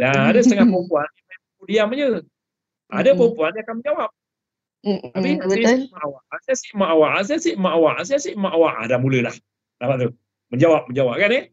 Dan ada setengah perempuan diam je. Ada perempuan yang akan menjawab. Tapi saya si mak awak, saya si mak awak, saya si mak awak, saya si mak awak. Ah, dah mulalah. Nampak tu? Menjawab, menjawab kan eh?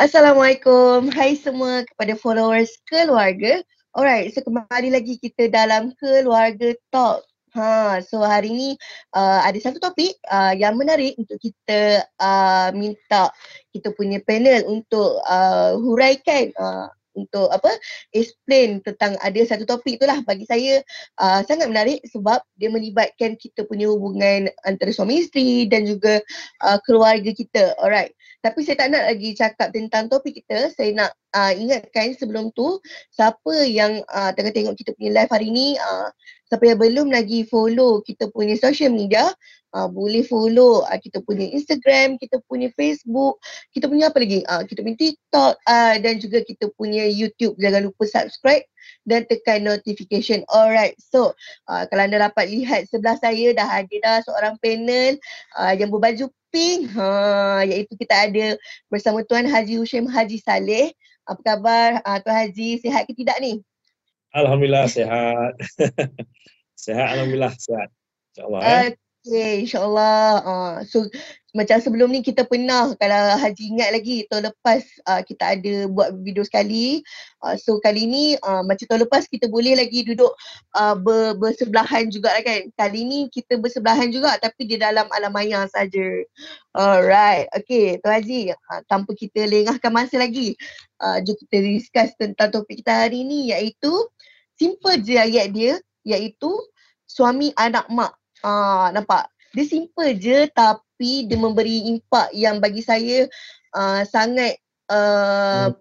Assalamualaikum. Hai semua kepada followers keluarga. Alright, so kembali lagi kita dalam keluarga talk. Ha, so hari ni uh, ada satu topik uh, yang menarik untuk kita uh, minta kita punya panel untuk uh, huraikan uh, untuk apa explain tentang ada satu topik itulah bagi saya uh, sangat menarik sebab dia melibatkan kita punya hubungan antara suami isteri dan juga uh, keluarga kita. Alright. Tapi saya tak nak lagi cakap tentang topik kita. Saya nak uh, ingatkan sebelum tu siapa yang uh, tengah tengok kita punya live hari ni, uh, siapa yang belum lagi follow kita punya social media, uh, boleh follow uh, kita punya Instagram, kita punya Facebook, kita punya apa lagi? Uh, kita punya TikTok uh, dan juga kita punya YouTube. Jangan lupa subscribe dan tekan notification. Alright, so uh, kalau anda dapat lihat sebelah saya dah ada dah seorang panel uh, yang berbaju pink ha iaitu kita ada bersama Tuan Haji Hushim Haji Saleh. Apa khabar uh, Tuan Haji? Sihat ke tidak ni? Alhamdulillah sihat. sihat alhamdulillah sihat. Insya-Allah ya. Okay, insyaAllah. Uh, so macam sebelum ni kita pernah kalau Haji ingat lagi tahun lepas uh, kita ada buat video sekali. Uh, so kali ni uh, macam tahun lepas kita boleh lagi duduk uh, ber, bersebelahan juga kan. Kali ni kita bersebelahan juga tapi di dalam alam maya saja. Alright. Okay Tuan Haji uh, tanpa kita lengahkan masa lagi. Uh, jom kita discuss tentang topik kita hari ni iaitu simple je ayat dia iaitu suami anak mak. Ah, nampak? Dia simple je tapi dia memberi impak yang bagi saya uh, sangat uh, hmm.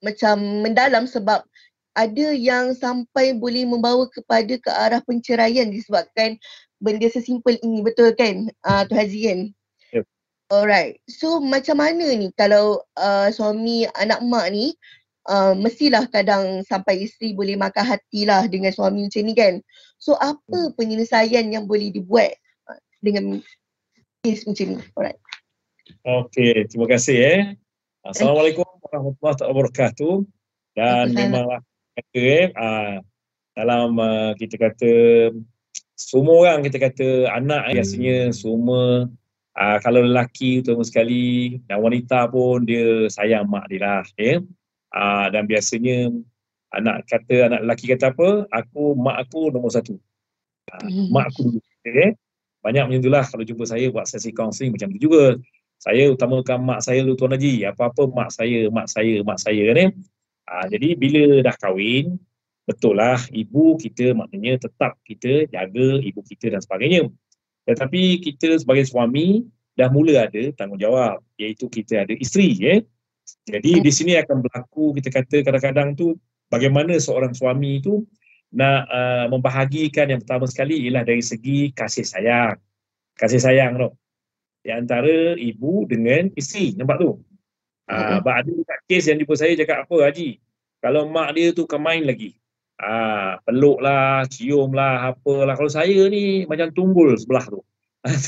macam mendalam sebab ada yang sampai boleh membawa kepada ke arah penceraian disebabkan benda sesimpel ini betul kan uh, Tu Haji kan? Yep. Alright. So macam mana ni kalau uh, suami anak mak ni uh, mestilah kadang sampai isteri boleh makan hati lah dengan suami macam ni kan. So apa hmm. penyelesaian yang boleh dibuat uh, dengan case macam ni? Alright. Okay, terima kasih eh. Assalamualaikum warahmatullahi wabarakatuh. Dan memanglah kata eh, uh, dalam uh, kita kata semua orang kita kata anak eh, biasanya semua uh, kalau lelaki terutama sekali dan wanita pun dia sayang mak dia lah. Okay? Uh, dan biasanya anak kata anak lelaki kata apa? Aku mak aku nombor satu. Uh, mak aku dulu okay? banyak macam itulah kalau jumpa saya buat sesi counselling macam tu juga. Saya utamakan mak saya dulu Tuan Haji. Apa-apa mak saya mak saya mak saya kan eh? uh, jadi bila dah kahwin betul lah ibu kita maknanya tetap kita jaga ibu kita dan sebagainya. Tetapi kita sebagai suami dah mula ada tanggungjawab iaitu kita ada isteri eh? Jadi di sini akan berlaku kita kata kadang-kadang tu bagaimana seorang suami tu nak uh, membahagikan yang pertama sekali ialah dari segi kasih sayang. Kasih sayang tu. Di antara ibu dengan isteri. Nampak tu? Uh, uh ada dekat kes yang jumpa saya cakap apa Haji? Kalau mak dia tu kemain lagi. Uh, peluk lah, cium lah, apalah. Kalau saya ni macam tunggul sebelah tu.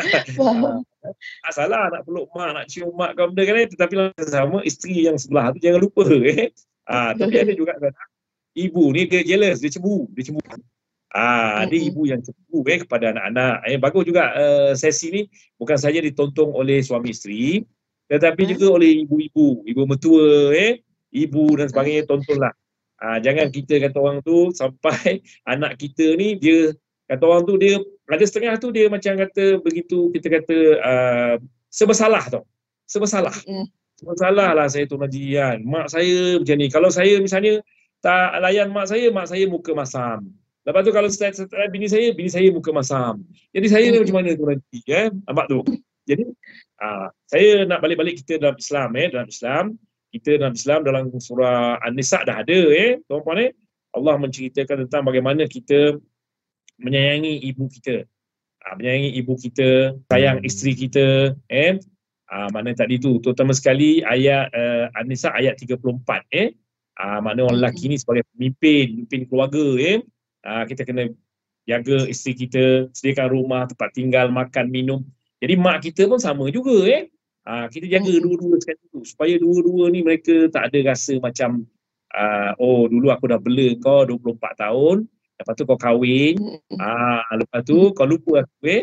ah, salah nak peluk mak, nak cium mak kau benda kan eh. Tetapi sama isteri yang sebelah tu jangan lupa eh. Ah, tapi ada juga kan ibu ni dia jealous, dia cemburu, dia cemburu. Ah, ada ibu yang cemburu eh kepada anak-anak. Eh bagus juga uh, sesi ni bukan saja ditonton oleh suami isteri tetapi juga oleh ibu-ibu, ibu mertua eh, ibu dan sebagainya tontonlah. Ah, jangan kita kata orang tu sampai anak kita ni dia kata orang tu dia ada setengah tu dia macam kata begitu kita kata uh, sebersalah tau. Sebersalah. Mm. sebersalah lah saya tu najian mak saya macam ni. Kalau saya misalnya tak layan mak saya mak saya muka masam. Lepas tu kalau setelah, setelah bini saya bini saya muka masam. Jadi saya mm. macam mana tu nanti eh? Nampak tu? Jadi uh, saya nak balik-balik kita dalam Islam eh? Dalam Islam kita dalam Islam dalam surah An-Nisa dah ada eh? Tuan-puan eh? Allah menceritakan tentang bagaimana kita menyayangi ibu kita. Ha, menyayangi ibu kita, sayang isteri kita eh Ah, mana tadi tu terutama sekali ayat uh, An-Nisa ayat 34 eh. Ah, makna orang lelaki ni sebagai pemimpin, pemimpin keluarga eh. Ah, kita kena jaga isteri kita, sediakan rumah, tempat tinggal, makan, minum. Jadi mak kita pun sama juga eh. Ah, kita jaga dua-dua sekali tu supaya dua-dua ni mereka tak ada rasa macam uh, oh dulu aku dah bela kau 24 tahun lepas tu kau kahwin ah lepas tu kau lupa aku eh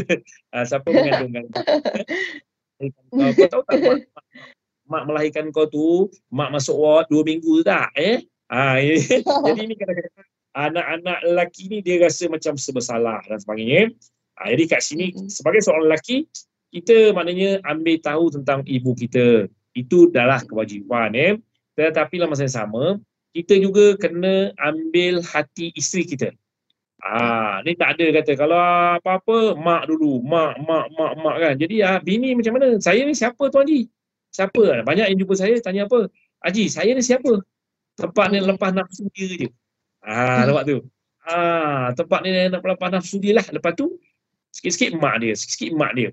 ah, siapa mengandungkan Uh, kau tahu tak mak, mak melahirkan kau tu, mak masuk ward dua minggu tak eh? Ha, jadi ni kadang-kadang anak-anak lelaki ni dia rasa macam sebersalah dan sebagainya. Ha, jadi kat sini sebagai seorang lelaki, kita maknanya ambil tahu tentang ibu kita. Itu adalah kewajipan eh. Tetapi dalam masa yang sama, kita juga kena ambil hati isteri kita. Ah, ni tak ada kata kalau apa-apa mak dulu, mak mak mak mak kan. Jadi ah bini macam mana? Saya ni siapa tuan Haji? Siapa? Banyak yang jumpa saya tanya apa? Haji, saya ni siapa? Tempat ni lepas nafsu dia je. Ah, nampak tu. Ah, tempat ni nak lepas nafsu dia lah. Lepas tu sikit-sikit mak dia, sikit-sikit mak dia.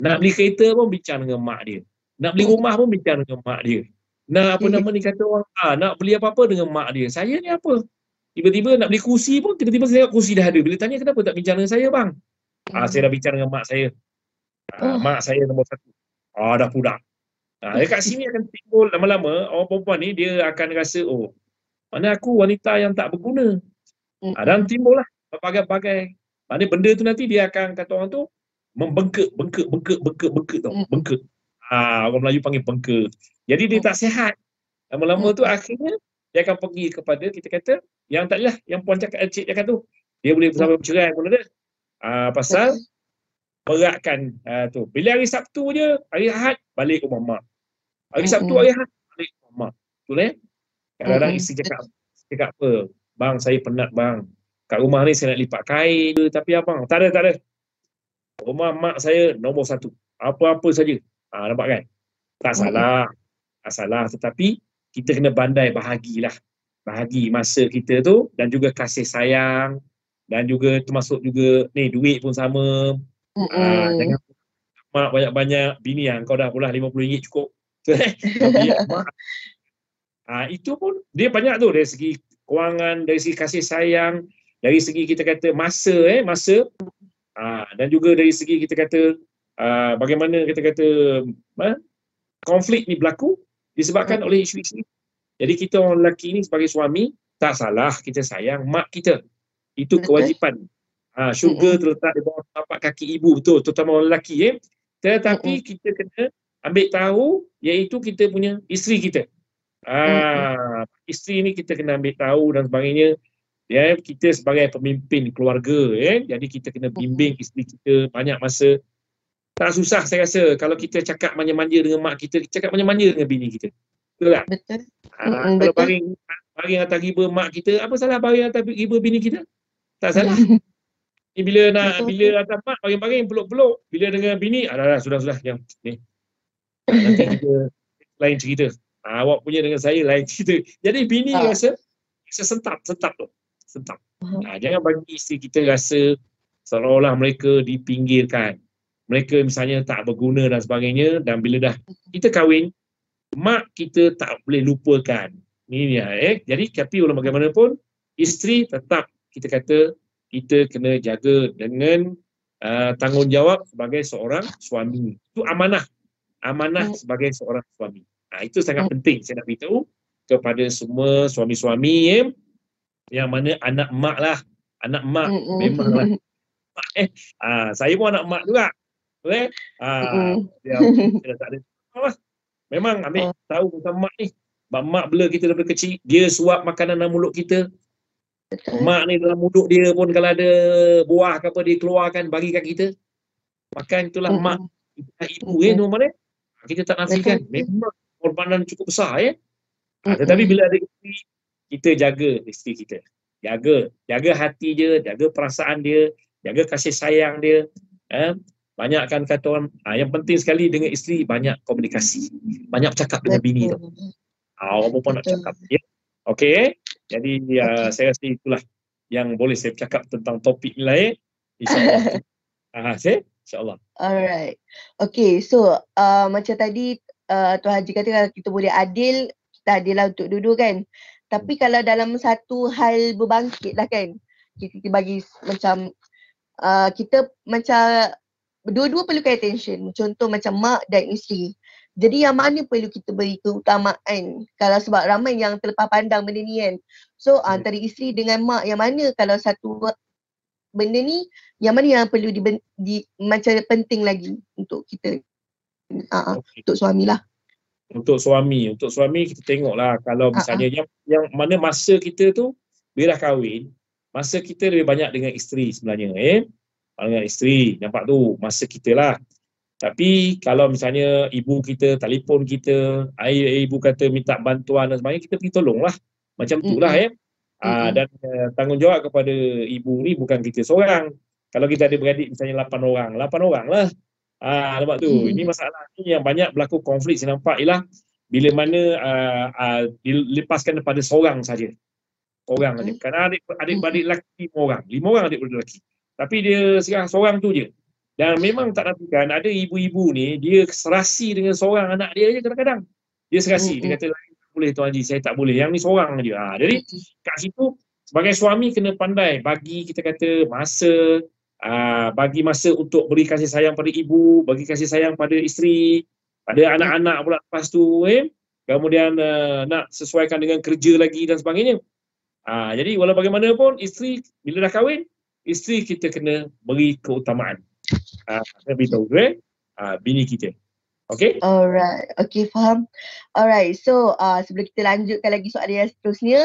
Nak beli kereta pun bincang dengan mak dia. Nak beli rumah pun bincang dengan mak dia. Nak apa nama ni kata orang, ah, nak beli apa-apa dengan mak dia. Saya ni apa? Tiba-tiba nak beli kursi pun, tiba-tiba saya tengok kursi dah ada. Bila tanya kenapa tak bincang dengan saya bang? Hmm. Ah, saya dah bincang dengan mak saya. Ah, oh. Mak saya nombor satu. Ah, dah pudak. Ah, dekat sini akan timbul lama-lama, orang perempuan ni dia akan rasa, oh, mana aku wanita yang tak berguna. Hmm. Ah, dan timbul lah berbagai-bagai. Mana benda tu nanti dia akan kata orang tu, membengkak, bengkak, bengkak, bengkak, bengkak tau. Hmm. Bengkak. Ah, orang Melayu panggil bengkak. Jadi dia tak sihat. Lama-lama tu akhirnya dia akan pergi kepada kita kata yang tak lah yang puan cakap cik cakap tu. Dia boleh bersama bercerai pun ada uh, pasal beratkan uh, tu. Bila hari Sabtu je hari Ahad balik rumah mak. Hari Sabtu hari Ahad balik rumah mak. Tu eh? Kadang-kadang isteri cakap cakap apa bang saya penat bang. Kat rumah ni saya nak lipat kain tapi abang tak ada tak ada. Rumah mak saya nombor satu. Apa-apa saja. Ha, nampak kan? Tak salah. tak salah. Tetapi kita kena pandai bahagilah. Bahagi masa kita tu dan juga kasih sayang dan juga termasuk juga ni duit pun sama. Mm-hmm. uh, jangan mak banyak-banyak bini yang kau dah pula RM50 cukup. Uh, itu pun dia banyak tu dari segi kewangan dari segi kasih sayang dari segi kita kata masa eh masa. Uh, dan juga dari segi kita kata uh, bagaimana kita kata uh, konflik ni berlaku disebabkan oleh isu-isu jadi kita orang lelaki ni sebagai suami tak salah kita sayang mak kita. Itu kewajipan. Ha, syurga terletak di bawah tapak kaki ibu betul terutama orang lelaki eh. tetapi kita kena ambil tahu iaitu kita punya isteri kita. Ha, isteri ni kita kena ambil tahu dan sebagainya. Ya kita sebagai pemimpin keluarga eh jadi kita kena bimbing isteri kita banyak masa tak susah saya rasa kalau kita cakap manja-manja dengan mak kita, cakap manja-manja dengan bini kita. Betul tak? Betul. Ha, mm-hmm, kalau betul. baring, baring atas riba mak kita, apa salah baring atas riba bini kita? Tak salah. Ni bila nak, betul. bila atas mak, baring-baring, peluk-peluk. Bila dengan bini, ah, dah, dah, sudah-sudah. Yang, ni. Nanti kita lain cerita. Ha, awak punya dengan saya lain cerita. Jadi bini ha. rasa, rasa sentap, sentap tu. Sentap. Ha, jangan bagi isteri kita rasa seolah-olah mereka dipinggirkan mereka misalnya tak berguna dan sebagainya dan bila dah kita kahwin mak kita tak boleh lupakan. Ini dia eh. Jadi tapi walau bagaimanapun isteri tetap kita kata kita kena jaga dengan uh, tanggungjawab sebagai seorang suami. Itu amanah. Amanah hmm. sebagai seorang suami. Nah, itu sangat hmm. penting saya nak beritahu kepada semua suami-suami eh, yang mana anak mak lah. Anak mak hmm. memanglah eh. Uh, saya pun anak mak juga eh? Ah, dia, dia tak ada lah. Memang ambil uh. tahu tentang mak ni. Mak, mak bela kita daripada kecil, dia suap makanan dalam mulut kita. Betul. Mak ni dalam mulut dia pun kalau ada buah ke apa dia keluarkan bagi kat kita. Makan itulah uh. mak. Ibu uh. eh normal eh. Kita tak nafikan. Memang korbanan cukup besar eh. Uh. Tetapi bila ada isteri, kita jaga isteri kita. Jaga. Jaga hati dia, jaga perasaan dia, jaga kasih sayang dia. Eh? Banyakkan kata orang uh, yang penting sekali dengan isteri banyak komunikasi banyak bercakap dengan Betul. bini tu. Uh, orang perempuan nak cakap ya. Okey jadi uh, saya rasa itulah yang boleh saya cakap tentang topik ni lah eh insyaallah. Ah saya insyaallah. Alright. Okey so uh, macam tadi uh, tuan haji kata kalau kita boleh adil kita adil lah untuk duduk kan. Tapi hmm. kalau dalam satu hal berbangkit lah kan kita, kita bagi macam uh, kita macam dua-dua perlukan attention. Contoh macam mak dan isteri. Jadi yang mana perlu kita beri keutamaan kalau sebab ramai yang terlepas pandang benda ni kan. So hmm. antara isteri dengan mak yang mana kalau satu benda ni yang mana yang perlu di, di macam penting lagi untuk kita uh, okay. untuk suami lah. Untuk suami, untuk suami kita tengoklah kalau misalnya uh-huh. yang yang mana masa kita tu bila kahwin, masa kita lebih banyak dengan isteri sebenarnya eh dengan isteri nampak tu masa kita lah tapi kalau misalnya ibu kita telefon kita ayah ibu kata minta bantuan dan sebagainya kita pergi tolong lah macam tu lah mm-hmm. eh mm-hmm. dan uh, tanggungjawab kepada ibu ni bukan kita seorang kalau kita ada beradik misalnya 8 orang 8 orang lah Ah, nampak tu. Hmm. Ini masalah ni yang banyak berlaku konflik saya nampak ialah bila mana uh, uh, dilepaskan kepada seorang saja. Orang saja. Hmm. Kerana adik adik beradik lelaki lima orang. Lima orang adik beradik lelaki. Tapi dia sekarang seorang tu je. Dan memang tak nafikan ada ibu-ibu ni dia serasi dengan seorang anak dia je kadang-kadang. Dia serasi. Dia kata tak boleh Tuan Haji, saya tak boleh. Yang ni seorang je. Ha, jadi kat situ sebagai suami kena pandai bagi kita kata masa uh, bagi masa untuk beri kasih sayang pada ibu, bagi kasih sayang pada isteri, pada anak-anak pula lepas tu eh. Kemudian uh, nak sesuaikan dengan kerja lagi dan sebagainya. Uh, jadi walau bagaimanapun isteri bila dah kahwin isteri kita kena beri keutamaan. Ah, uh, beritahu eh, uh, bini kita. Okay? Alright. Okay, faham. Alright. So, uh, sebelum kita lanjutkan lagi soalan yang seterusnya,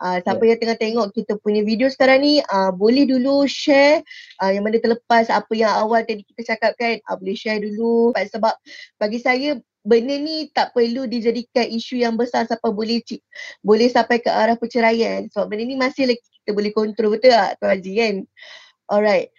uh, siapa yeah. yang tengah tengok kita punya video sekarang ni, uh, boleh dulu share uh, yang mana terlepas apa yang awal tadi kita cakapkan. Uh, boleh share dulu. Sebab bagi saya, benda ni tak perlu dijadikan isu yang besar sampai boleh boleh sampai ke arah perceraian. Sebab benda ni masih lagi kita boleh kontrol betul tak Tuan Haji kan? Alright.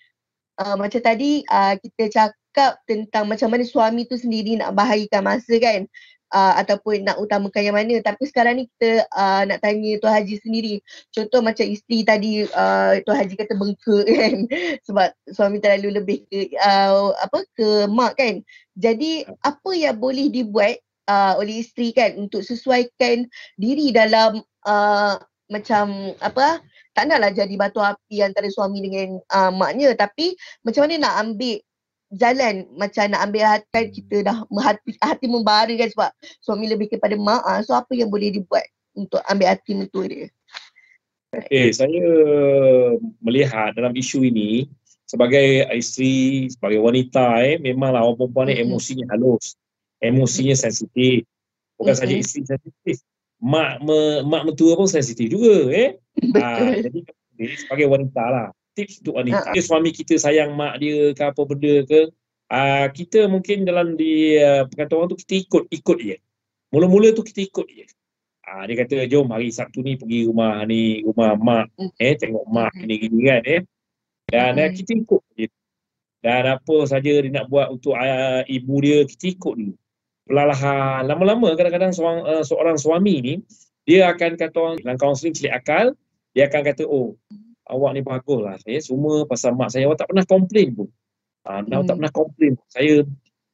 Uh, macam tadi uh, kita cakap tentang macam mana suami tu sendiri nak bahagikan masa kan? Uh, ataupun nak utamakan yang mana. Tapi sekarang ni kita uh, nak tanya Tuan Haji sendiri. Contoh macam isteri tadi uh, Tuan Haji kata bengkak kan? Sebab suami terlalu lebih ke uh, apa ke mak kan? Jadi apa yang boleh dibuat uh, oleh isteri kan? Untuk sesuaikan diri dalam uh, macam apa tak naklah jadi batu api antara suami dengan uh, maknya tapi macam mana nak ambil jalan macam nak ambil hati kan kita dah hati, hati membara kan sebab suami lebih kepada mak uh, so apa yang boleh dibuat untuk ambil hati mentua dia Okay, saya melihat dalam isu ini sebagai isteri, sebagai wanita eh, memanglah orang perempuan ni mm-hmm. emosinya halus, emosinya sensitif. Bukan mm-hmm. saja isteri sensitif, mak me, mak mentua pun sensitif juga eh. Ha, jadi sebagai wanita lah tips untuk wanita. Ha. Suami kita sayang mak dia ke apa benda ke. Uh, kita mungkin dalam di uh, perkataan orang tu kita ikut ikut je. Mula-mula tu kita ikut je. Uh, dia kata jom hari Sabtu ni pergi rumah ni rumah mak mm. eh tengok mak mm. gini-gini kan eh. Dan mm. uh, kita ikut je. Dan apa saja dia nak buat untuk uh, ibu dia kita ikut dulu perlahan lama-lama kadang-kadang seorang, uh, seorang suami ni dia akan kata orang dalam kaunseling celik akal dia akan kata oh awak ni bagus lah saya semua pasal mak saya awak tak pernah komplain pun. Uh, hmm. tak pernah komplain saya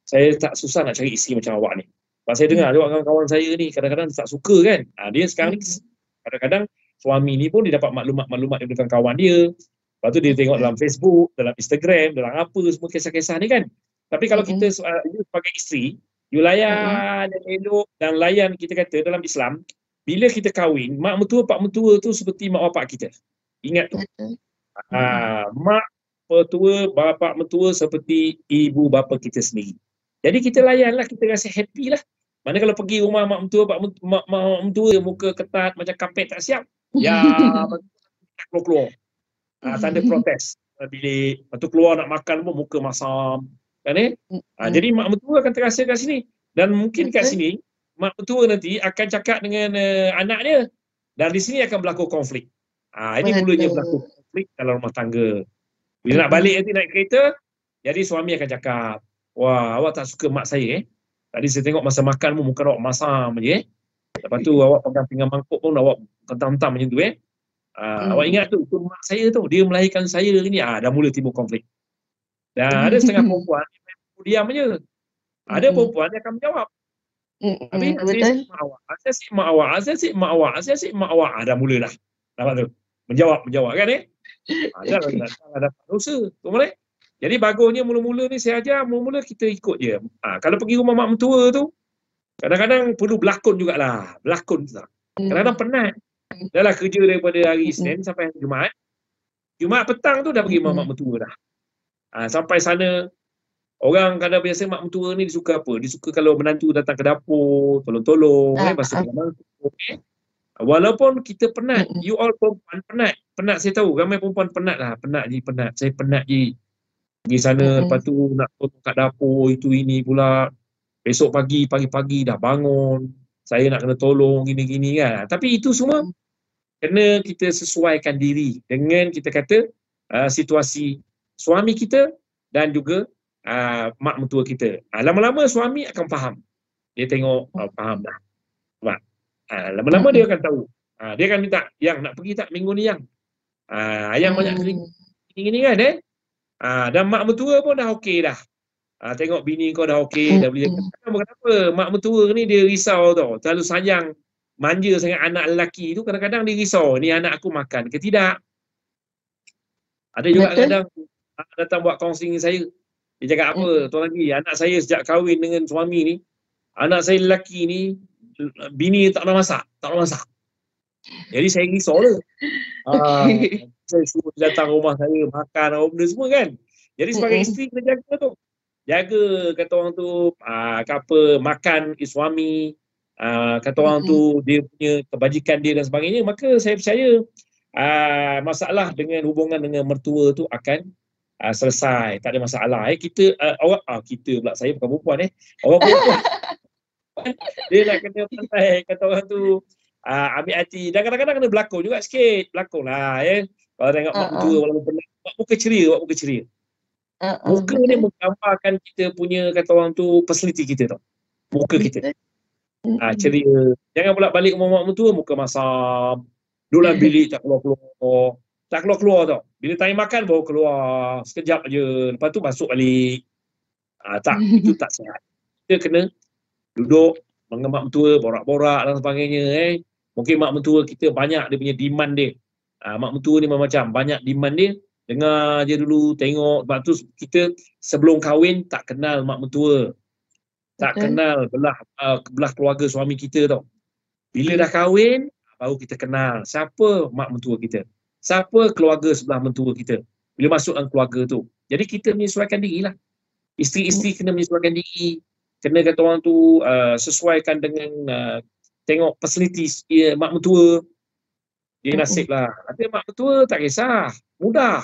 saya tak susah nak cari isteri macam awak ni. Sebab saya dengar hmm. kawan-kawan saya ni kadang-kadang tak suka kan? Uh, dia sekarang ni hmm. kadang-kadang suami ni pun dia dapat maklumat-maklumat daripada kawan dia. Lepas tu dia tengok dalam Facebook dalam Instagram dalam apa semua kisah-kisah ni kan? Tapi kalau kita uh, sebagai isteri You layan dan elok dan layan kita kata dalam Islam, bila kita kahwin, mak mentua, pak mentua tu seperti mak bapak kita. Ingat tu. Ha, mak mentua, bapak mentua seperti ibu bapa kita sendiri. Jadi kita layanlah, kita rasa happy lah. Mana kalau pergi rumah mak mentua, pak mentua, mak, mak mentua muka ketat macam kapet tak siap. Ya, keluar-keluar. Ha, tanda protes. Bilik, lepas tu keluar nak makan pun muka masam kan eh ha, jadi mak mentua akan terasa kat sini dan mungkin kat sini mak mentua nanti akan cakap dengan uh, anak dia dan di sini akan berlaku konflik ha, ini mulanya berlaku konflik dalam rumah tangga bila nak balik nanti naik kereta Jadi suami akan cakap, wah awak tak suka mak saya eh. Tadi saya tengok masa makan pun muka awak masam je eh. Lepas tu awak pegang pinggan mangkuk pun awak kentam-kentam macam tu eh. Uh, hmm. Awak ingat tu, tu mak saya tu, dia melahirkan saya ni, ah, dah mula timbul konflik. Dan hmm. ada setengah perempuan diam je. Ada hmm. perempuan dia akan menjawab. Hmm. Tapi hmm. saya si mak awak, saya si mak awak, saya mak awak, saya si mak awak. Ah, dah mula dah. Nampak tu? Menjawab, menjawab kan eh? Dah ada, ada dosa. Tu boleh? Jadi bagusnya mula-mula ni saya ajar, mula-mula kita ikut je. Ha, kalau pergi rumah mak mentua tu, kadang-kadang perlu berlakon jugalah. Berlakon tu. Kadang-kadang penat. Dah lah kerja daripada hari Isnin sampai hari Jumaat. Jumaat petang tu dah pergi rumah mak mentua dah. Ha, sampai sana, orang kadang biasa mak mentua ni dia suka apa? Dia suka kalau menantu datang ke dapur, tolong-tolong. Uh, eh, pasal uh. Okay. Walaupun kita penat, you all perempuan penat. Penat saya tahu, ramai perempuan penat lah. Penat je, penat. Saya penat je. Pergi sana, mm-hmm. lepas tu nak tolong kat dapur, itu ini pula. Besok pagi, pagi-pagi dah bangun. Saya nak kena tolong, gini-gini kan. Tapi itu semua kena kita sesuaikan diri dengan kita kata uh, situasi suami kita dan juga uh, mak mentua kita. Uh, lama-lama suami akan faham. Dia tengok, uh, faham dah. Sebab uh, lama-lama dia akan tahu. Uh, dia akan minta, yang nak pergi tak minggu ni yang? Uh, ayam banyak kering. Gini-gini kan eh? Uh, dan mak mentua pun dah okey dah. Uh, tengok bini kau dah okey, dah boleh. Kenapa? Mak mentua ni dia risau tau. Terlalu sayang manja sangat anak lelaki tu kadang-kadang dia risau ni anak aku makan ke tidak ada juga Betul. kadang datang buat kaunseling saya. Dia cakap apa hmm. tuan lagi anak saya sejak kahwin dengan suami ni anak saya lelaki ni bini tak nak masak tak nak masak. Jadi saya risau lah uh, saya suruh datang rumah saya makan apa benda semua kan. Jadi sebagai hmm. isteri kena jaga tu. Jaga kata orang tu uh, apa makan suami. Uh, kata orang tu dia punya kebajikan dia dan sebagainya maka saya percaya uh, masalah dengan hubungan dengan mertua tu akan uh, selesai. Tak ada masalah. Eh kita uh, orang uh, kita pula. Saya bukan perempuan eh. Orang perempuan. Dia nak kena pandai kata orang tu. Uh, ambil hati. Dan kadang-kadang kena berlakon juga sikit. Berlakon lah eh kalau tengok uh-huh. mak mertua walaupun pernah buat muka ceria buat muka ceria. Uh-huh. muka ni menggambarkan kita punya kata orang tu personality kita tau. Muka kita. Ah, ceria. Jangan pula balik rumah mak mentua muka masam. Duduk dalam bilik tak keluar-keluar. Tak keluar-keluar tau. Bila time makan baru keluar. Sekejap je. Lepas tu masuk balik. Ah, tak, itu tak sihat. Kita kena duduk dengan mak mentua, borak-borak dan sebagainya. Eh. Mungkin mak mentua kita banyak dia punya demand dia. Ah, mak mentua ni macam banyak demand dia. Dengar je dulu, tengok. Lepas tu kita sebelum kahwin tak kenal mak mentua tak Betul. kenal belah uh, belah keluarga suami kita tau. Bila dah kahwin, baru kita kenal siapa mak mentua kita. Siapa keluarga sebelah mentua kita. Bila masuk dalam keluarga tu. Jadi kita menyesuaikan diri lah. Isteri-isteri hmm. kena menyesuaikan diri. Kena kata orang tu uh, sesuaikan dengan uh, tengok facilities ya, mak mentua. Dia nasib lah. Ada mak mentua tak kisah. Mudah.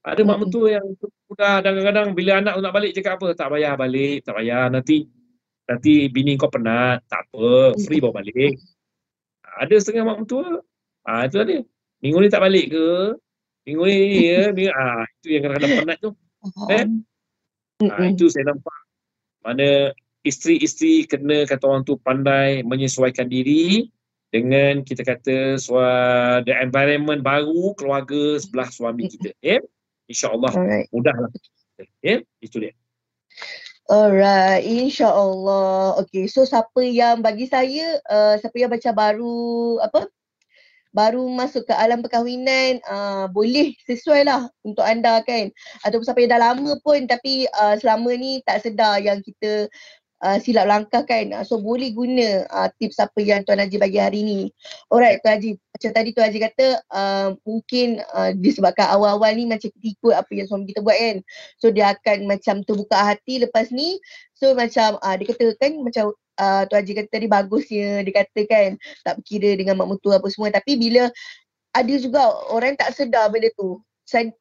Ada mak mentua yang mudah dan kadang-kadang bila anak nak balik cakap apa, tak payah balik, tak payah nanti nanti bini kau penat, tak apa, free bawa balik. Ada setengah mak mentua, ah itu dia. Minggu ni tak balik ke? Minggu ni ya, minggu, ah itu yang kadang-kadang penat tu. Eh? Ah, itu saya nampak mana isteri-isteri kena kata orang tu pandai menyesuaikan diri dengan kita kata suara the environment baru keluarga sebelah suami kita. Ya? Yeah? InsyaAllah mudahlah. Ya, yeah? itu dia. Alright, insyaAllah. Okay, so siapa yang bagi saya, uh, siapa yang macam baru, apa? Baru masuk ke alam perkahwinan, uh, boleh sesuai lah untuk anda kan. Ataupun siapa yang dah lama pun tapi uh, selama ni tak sedar yang kita uh, silap langkah kan. Uh, so boleh guna uh, tips apa yang Tuan Haji bagi hari ni. Alright Tuan Haji, macam tadi Tuan Haji kata uh, mungkin uh, disebabkan awal-awal ni macam kita ikut apa yang suami kita buat kan. So dia akan macam terbuka hati lepas ni. So macam uh, dia kata kan macam uh, Tuan Haji kata tadi bagusnya dia kata kan tak berkira dengan mak mutu apa semua. Tapi bila ada juga orang tak sedar benda tu.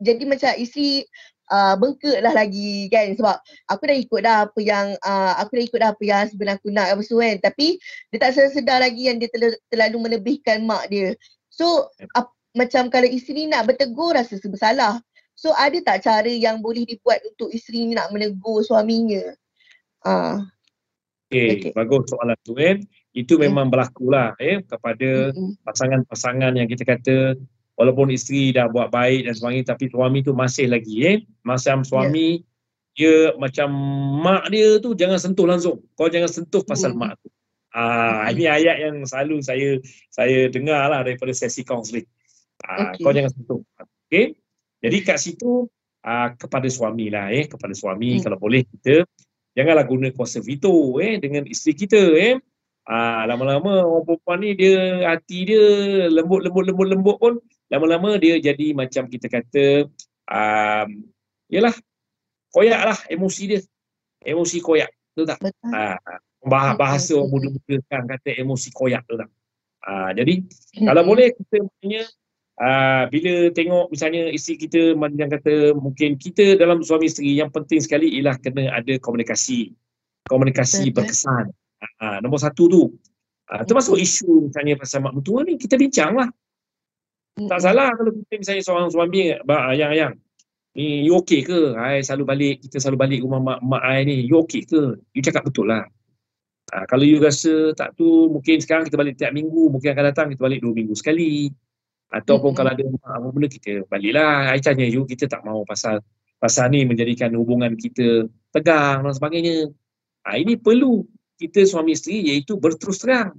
Jadi macam isteri uh, bengkak lah lagi kan sebab aku dah ikut dah apa yang uh, aku dah ikut dah apa yang sebenarnya aku nak apa semua kan tapi dia tak sedar lagi yang dia terlalu, terlalu melebihkan mak dia so uh, macam kalau isteri nak bertegur rasa bersalah So ada tak cara yang boleh dibuat untuk isteri nak menegur suaminya? Ah. Okay, okay, bagus soalan tu kan. Itu memang berlaku lah eh, kepada mm-hmm. pasangan-pasangan yang kita kata walaupun isteri dah buat baik dan sebagainya tapi suami tu masih lagi eh. Macam suami yeah. dia macam mak dia tu jangan sentuh langsung. Kau jangan sentuh pasal mm-hmm. mak tu. Ah, mm-hmm. ini ayat yang selalu saya saya dengar lah daripada sesi kaunseling. Ah, okay. Kau jangan sentuh. Okay. Jadi kat situ ah, kepada suami lah eh. Kepada suami mm. kalau boleh kita janganlah guna kuasa veto eh dengan isteri kita eh ah lama-lama orang perempuan ni dia hati dia lembut lembut lembut lembut pun lama-lama dia jadi macam kita kata um, yalah koyak lah emosi dia emosi koyak betul tak betul. Ah, bahasa, orang muda-muda kan kata emosi koyak betul tak ah, jadi kalau boleh kita punya Uh, bila tengok misalnya isteri kita yang kata mungkin kita dalam suami isteri yang penting sekali ialah kena ada komunikasi. Komunikasi Betul. berkesan. Uh, nombor satu tu. Uh, termasuk isu misalnya pasal mak mentua ni kita bincang lah. Tak salah kalau kita misalnya seorang suami yang yang ni you okay ke? Hai selalu balik kita selalu balik rumah mak mak ai ni. You okay ke? You cakap betul lah. Uh, kalau you rasa tak tu mungkin sekarang kita balik tiap minggu, mungkin akan datang kita balik dua minggu sekali ataupun kalau ada apa benda kita baliklah I tanya you kita tak mau pasal pasal ni menjadikan hubungan kita tegang dan sebagainya ha, ini perlu kita suami isteri iaitu berterus terang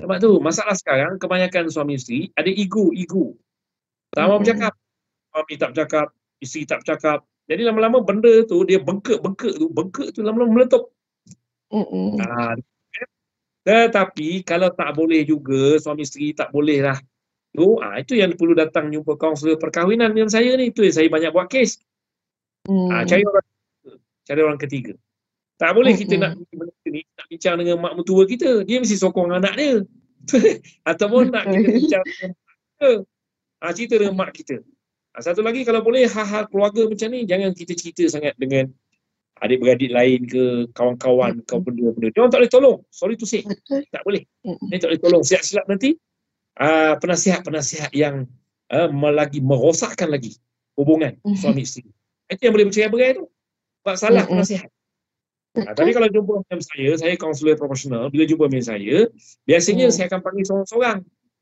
sebab tu masalah sekarang kebanyakan suami isteri ada ego ego. Tak mau bercakap. Suami tak bercakap isteri tak bercakap. Jadi lama-lama benda tu dia bengkak-bengkak tu bengkak tu lama-lama meletup. Ha, tetapi kalau tak boleh juga suami isteri tak boleh lah tu ah itu yang perlu datang jumpa kaunselor perkahwinan dengan saya ni. Itu yang saya banyak buat kes. Hmm. ah cari orang cari orang ketiga tak boleh kita hmm. nak ni. Nak bincang dengan mak mentua kita dia mesti sokong anak dia. Ataupun nak kita bincang dengan mak kita. Ah cerita dengan mak kita. Ah, satu lagi kalau boleh hal-hal keluarga macam ni jangan kita cerita sangat dengan adik-beradik lain ke kawan-kawan ke benda-benda. Dia orang tak boleh tolong. Sorry to say. Tak boleh. Dia tak boleh tolong. Siap-siap nanti uh, penasihat-penasihat yang uh, lagi merosakkan lagi hubungan mm-hmm. suami isteri. Itu yang boleh bercerai berai tu. Sebab salah mm-hmm. penasihat. Uh, tapi kalau jumpa macam saya, saya kaunselor profesional, bila jumpa dengan saya, biasanya mm. saya akan panggil seorang-seorang.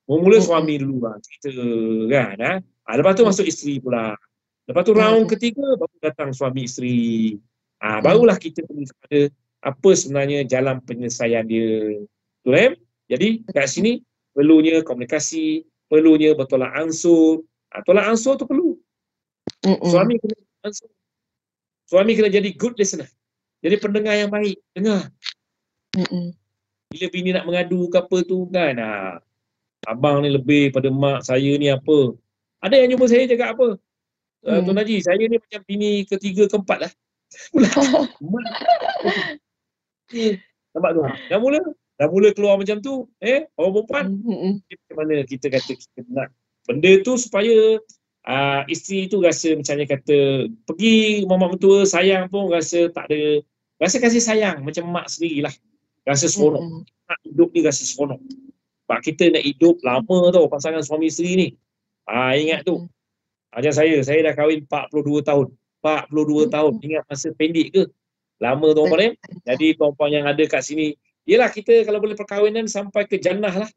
Mula-mula mm-hmm. suami dulu lah, kita kan. Ha? Ha, lepas tu mm. masuk isteri pula. Lepas tu round mm-hmm. ketiga, baru datang suami isteri. Ha, barulah kita pergi kepada apa sebenarnya jalan penyelesaian dia. Betul eh? Jadi kat sini perlunya komunikasi, perlunya bertolak ansur. Ha, tolak ansur tu perlu. Mm-mm. Suami kena ansur. Suami kena jadi good listener. Jadi pendengar yang baik. Dengar. Mm-mm. Bila bini nak mengadu ke apa tu kan. Ha, abang ni lebih pada mak saya ni apa. Ada yang jumpa saya cakap apa. Uh, mm. Tuan Haji, saya ni macam bini ketiga, keempat lah. Mula. Nampak tu? Dah mula? dah mula keluar macam tu eh orang perempuan mm-hmm. macam mana kita kata kita nak benda tu supaya uh, isteri tu rasa macamnya kata pergi mama mentua sayang pun rasa tak ada rasa kasih sayang macam mak sendirilah. Rasa seronok. Mm-hmm. nak hidup ni rasa seronok. Sebab kita nak hidup lama tau pasangan suami isteri ni. Ah ingat tu. Macam saya saya dah kahwin 42 tahun. 42 mm-hmm. tahun ingat masa pendek ke? Lama tu orang jadi perempuan yang ada kat sini Yelah kita kalau boleh perkahwinan sampai ke jannah lah.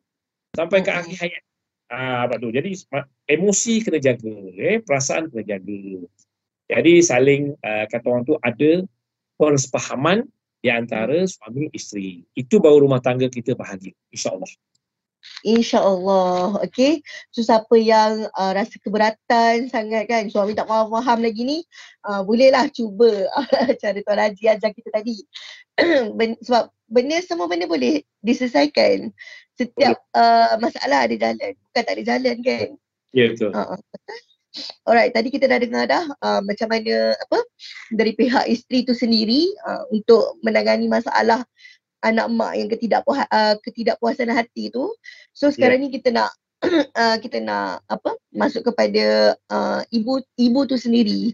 Sampai ke akhir hayat. Ah, apa tu? Jadi emosi kena jaga, eh, perasaan kena jaga. Jadi saling uh, kata orang tu ada persepahaman di antara suami isteri. Itu baru rumah tangga kita bahagia. InsyaAllah. InsyaAllah. Okay. So siapa yang uh, rasa keberatan sangat kan, suami tak faham-faham lagi ni, uh, bolehlah cuba cara Tuan Haji ajar kita tadi. ben, sebab benda semua benda boleh diselesaikan. Setiap uh, masalah ada jalan. Bukan tak ada jalan kan. Ya yeah, betul. Uh, Alright, tadi kita dah dengar dah uh, macam mana apa dari pihak isteri tu sendiri uh, untuk menangani masalah anak mak yang ketidakpuas, uh, ketidakpuasan hati tu. So sekarang yeah. ni kita nak uh, kita nak apa masuk kepada uh, ibu ibu tu sendiri.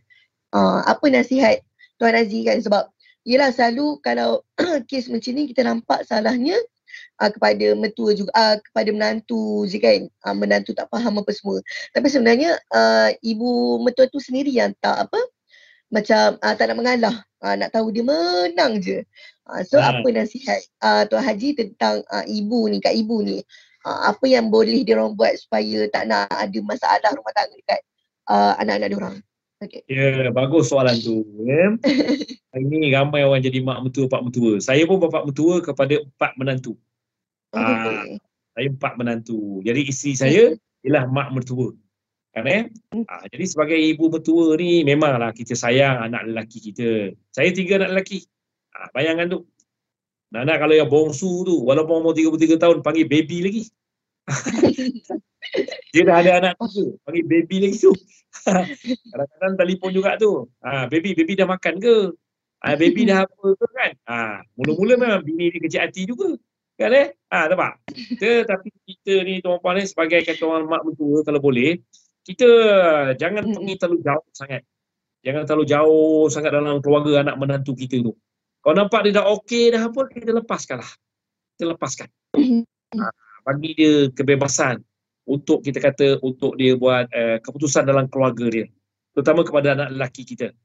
Uh, apa nasihat Tuan Aziz kan sebab yelah selalu kalau kes macam ni kita nampak salahnya uh, kepada mentua juga uh, kepada menantu je kan uh, menantu tak faham apa semua tapi sebenarnya uh, ibu mentua tu sendiri yang tak apa macam uh, tak nak mengalah uh, nak tahu dia menang je uh, so hmm. apa nasihat uh, tuan haji tentang uh, ibu ni kat ibu ni uh, apa yang boleh dia orang buat supaya tak nak ada masalah rumah tangga dekat uh, anak-anak dia orang Okay. Ya, bagus soalan tu. Ya. Ini ramai orang jadi mak mentua, pak mentua. Saya pun bapak mentua kepada empat menantu. Okay. Ah, saya empat menantu. Jadi isteri saya ialah mak mertua. Kan eh? Ah, jadi sebagai ibu mertua ni memanglah kita sayang anak lelaki kita. Saya tiga anak lelaki. Ah, bayangkan tu. Anak kalau yang bongsu tu, walaupun umur 33 tahun, panggil baby lagi. Dia dah ada anak tu, panggil baby lagi tu. Kadang-kadang telefon juga tu. Ha, baby, baby dah makan ke? Ha, baby dah apa ke kan? Ha, mula-mula memang bini dia kecil hati juga. Kan eh? Ha, tak apa? Tetapi kita ni tuan-tuan ni sebagai kata orang mak mentua kalau boleh, kita jangan pergi terlalu jauh sangat. Jangan terlalu jauh sangat dalam keluarga anak menantu kita tu. Kalau nampak dia dah okey dah apa, kita lepaskan lah. Kita lepaskan. Ha, bagi dia kebebasan untuk kita kata untuk dia buat uh, keputusan dalam keluarga dia terutama kepada anak lelaki kita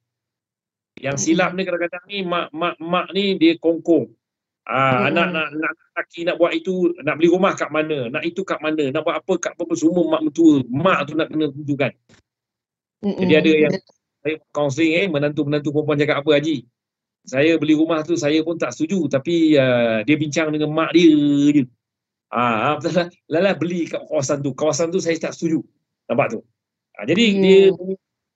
yang silap ni kadang-kadang ni mak mak mak ni dia kongkong ah anak nak nak lelaki nak buat itu nak beli rumah kat mana nak itu kat mana nak buat apa kat apa semua mak mentua mak tu nak kena tentukan jadi ada yang saya counseling eh menantu-menantu perempuan cakap apa haji saya beli rumah tu saya pun tak setuju tapi uh, dia bincang dengan mak dia je Ah, betul lah. Lala beli kat kawasan tu. Kawasan tu saya tak setuju. Nampak tu. Ah, jadi hmm. dia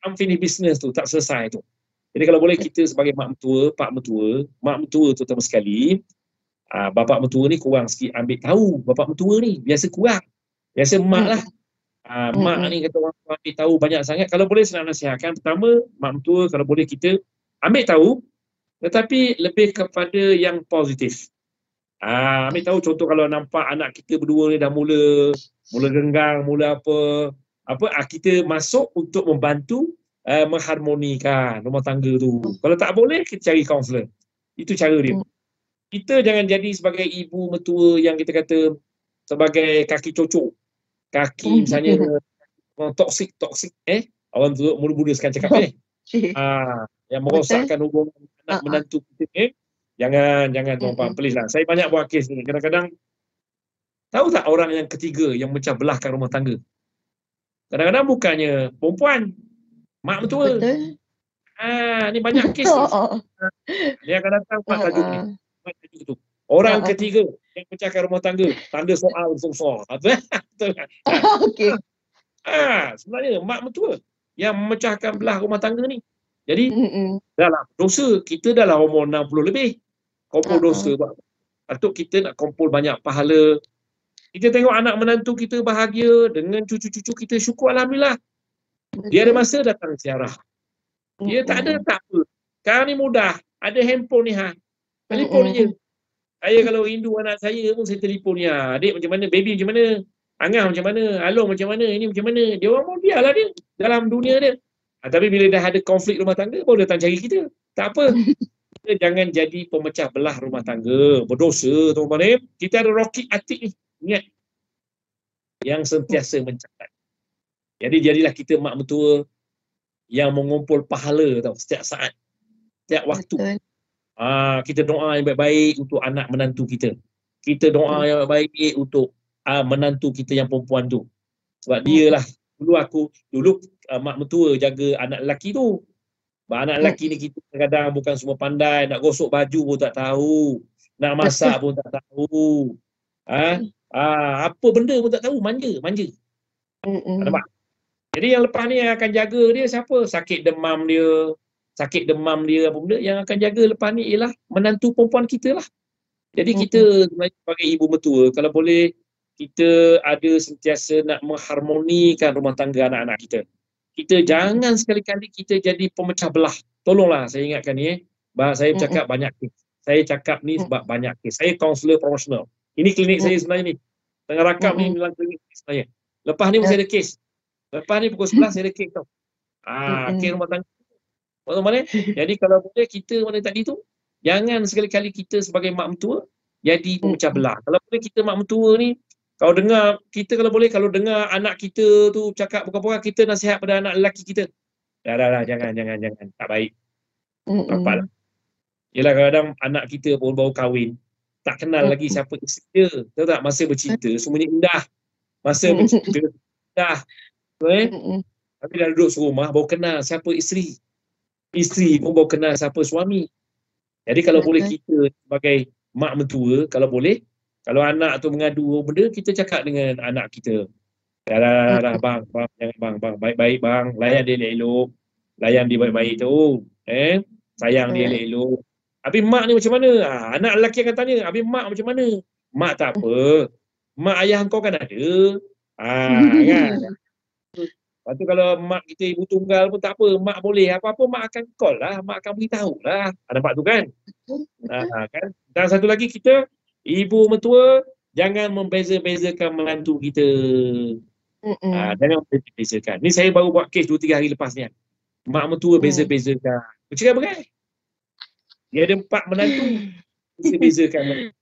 unfinished business tu tak selesai tu. Jadi kalau boleh kita sebagai mak mentua, pak mentua, mak mentua tu terutama sekali, ah, bapak mentua ni kurang sikit ambil tahu bapak mentua ni. Biasa kurang. Biasa mak lah. Ah, hmm. mak ni kata orang ambil tahu banyak sangat. Kalau boleh nak nasihatkan. Pertama, mak mentua kalau boleh kita ambil tahu tetapi lebih kepada yang positif. Ah, ambil tahu contoh kalau nampak anak kita berdua ni dah mula mula genggang, mula apa apa ah, kita masuk untuk membantu uh, mengharmonikan rumah tangga tu. Hmm. Kalau tak boleh kita cari kaunselor. Itu cara dia. Hmm. Kita jangan jadi sebagai ibu mertua yang kita kata sebagai kaki cocok. Kaki hmm. misalnya toksik toksik eh orang tu muda-muda sekarang cakap eh. Ah, yang merosakkan hubungan anak uh-huh. menantu kita eh. Jangan, jangan tuan-tuan, mm-hmm. please lah. Saya banyak buat kes ni. Kadang-kadang, tahu tak orang yang ketiga yang mecah belahkan rumah tangga? Kadang-kadang bukannya perempuan, mak. Betul. Ha, ni banyak kes. Dia akan datang buat tajuk ni. Tu. Orang uh-huh. ketiga yang pecahkan rumah tangga, tanda soal besar. Betul kan? Okey. Ha, sebenarnya mak mentua yang memecahkan belah rumah tangga ni. Jadi, mm-hmm. dalam dosa, kita dalam umur 60 lebih kumpul uh-huh. dosa buat. Patut kita nak kumpul banyak pahala. Kita tengok anak menantu kita bahagia dengan cucu-cucu kita syukur alhamdulillah. Dia ada masa datang ziarah. Dia tak ada tak apa. Sekarang ni mudah. Ada handphone ni ha. Telefon je. Saya kalau rindu anak saya pun saya telefon dia. Adik macam mana? Baby macam mana? Angah macam mana? Along macam mana? Ini macam mana? Dia orang mau biarlah dia dalam dunia dia. Ha, tapi bila dah ada konflik rumah tangga baru datang cari kita. Tak apa. kita jangan jadi pemecah belah rumah tangga, berdosa tuan-tuan Kita ada Rocky Atik ni, ingat. Yang sentiasa mencatat. Jadi jadilah kita mak mentua yang mengumpul pahala tau setiap saat, setiap waktu. Ah, kita doa yang baik-baik untuk anak menantu kita. Kita doa yang baik-baik untuk uh, menantu kita yang perempuan tu. Sebab dia lah dulu aku dulu uh, mak mentua jaga anak lelaki tu Anak lelaki ni kita kadang bukan semua pandai, nak gosok baju pun tak tahu, nak masak pun tak tahu. Ha? Ha, apa benda pun tak tahu, manja, manja. Nampak? Jadi yang lepas ni yang akan jaga dia siapa? Sakit demam dia, sakit demam dia apa benda yang akan jaga lepas ni ialah menantu perempuan kita lah. Jadi kita sebagai ibu mertua kalau boleh kita ada sentiasa nak mengharmonikan rumah tangga anak-anak kita kita jangan sekali-kali kita jadi pemecah belah. Tolonglah saya ingatkan ni eh. Bah, saya cakap banyak kes. Saya cakap ni sebab banyak kes. Saya kaunselor promosional. Ini klinik saya sebenarnya ni. Tengah rakam ni dalam klinik saya. Lepas ni pun saya ada kes. Lepas ni pukul 11 saya ada kes tau. Ah, kes rumah tangga. Mana mana? Jadi kalau boleh kita mana tadi tu, jangan sekali-kali kita sebagai mak mentua jadi pemecah belah. Kalau boleh kita mak mentua ni, kalau dengar, kita kalau boleh, kalau dengar anak kita tu cakap bukan-bukan, kita nasihat pada anak lelaki kita. Dah, dah, dah, jangan, jangan, jangan. Tak baik. Apa lah. Yelah kadang anak kita pun baru kahwin, tak kenal lagi siapa isteri dia. Tahu tak? Masa bercinta, semuanya indah. Masa bercinta, indah. Eh? Tapi dah duduk serumah, baru kenal siapa isteri. Isteri pun baru kenal siapa suami. Jadi kalau boleh kita sebagai mak mentua, kalau boleh, kalau anak tu mengadu benda, kita cakap dengan anak kita. Dah, dah, dah, dah, bang, bang, jangan bang, bang, baik-baik bang, layan dia elok-elok. Layan dia baik-baik tu. Eh? Sayang dia elok-elok. Habis mak ni macam mana? Ha, anak lelaki akan tanya, habis mak macam mana? Mak tak apa. Mak ayah kau kan ada. Ha, kan? Lepas tu kalau mak kita ibu tunggal pun tak apa. Mak boleh. Apa-apa mak akan call lah. Mak akan beritahu lah. Ha, nampak tu kan? Ha, kan? Dan satu lagi kita, ibu mentua jangan membeza-bezakan menantu kita. Ha, jangan membeza-bezakan. Ni saya baru buat kes 2-3 hari lepas ni. Kan. Mak mentua mm. beza-bezakan. Bercerai berkai. Dia ada empat menantu. Beza-bezakan menantu.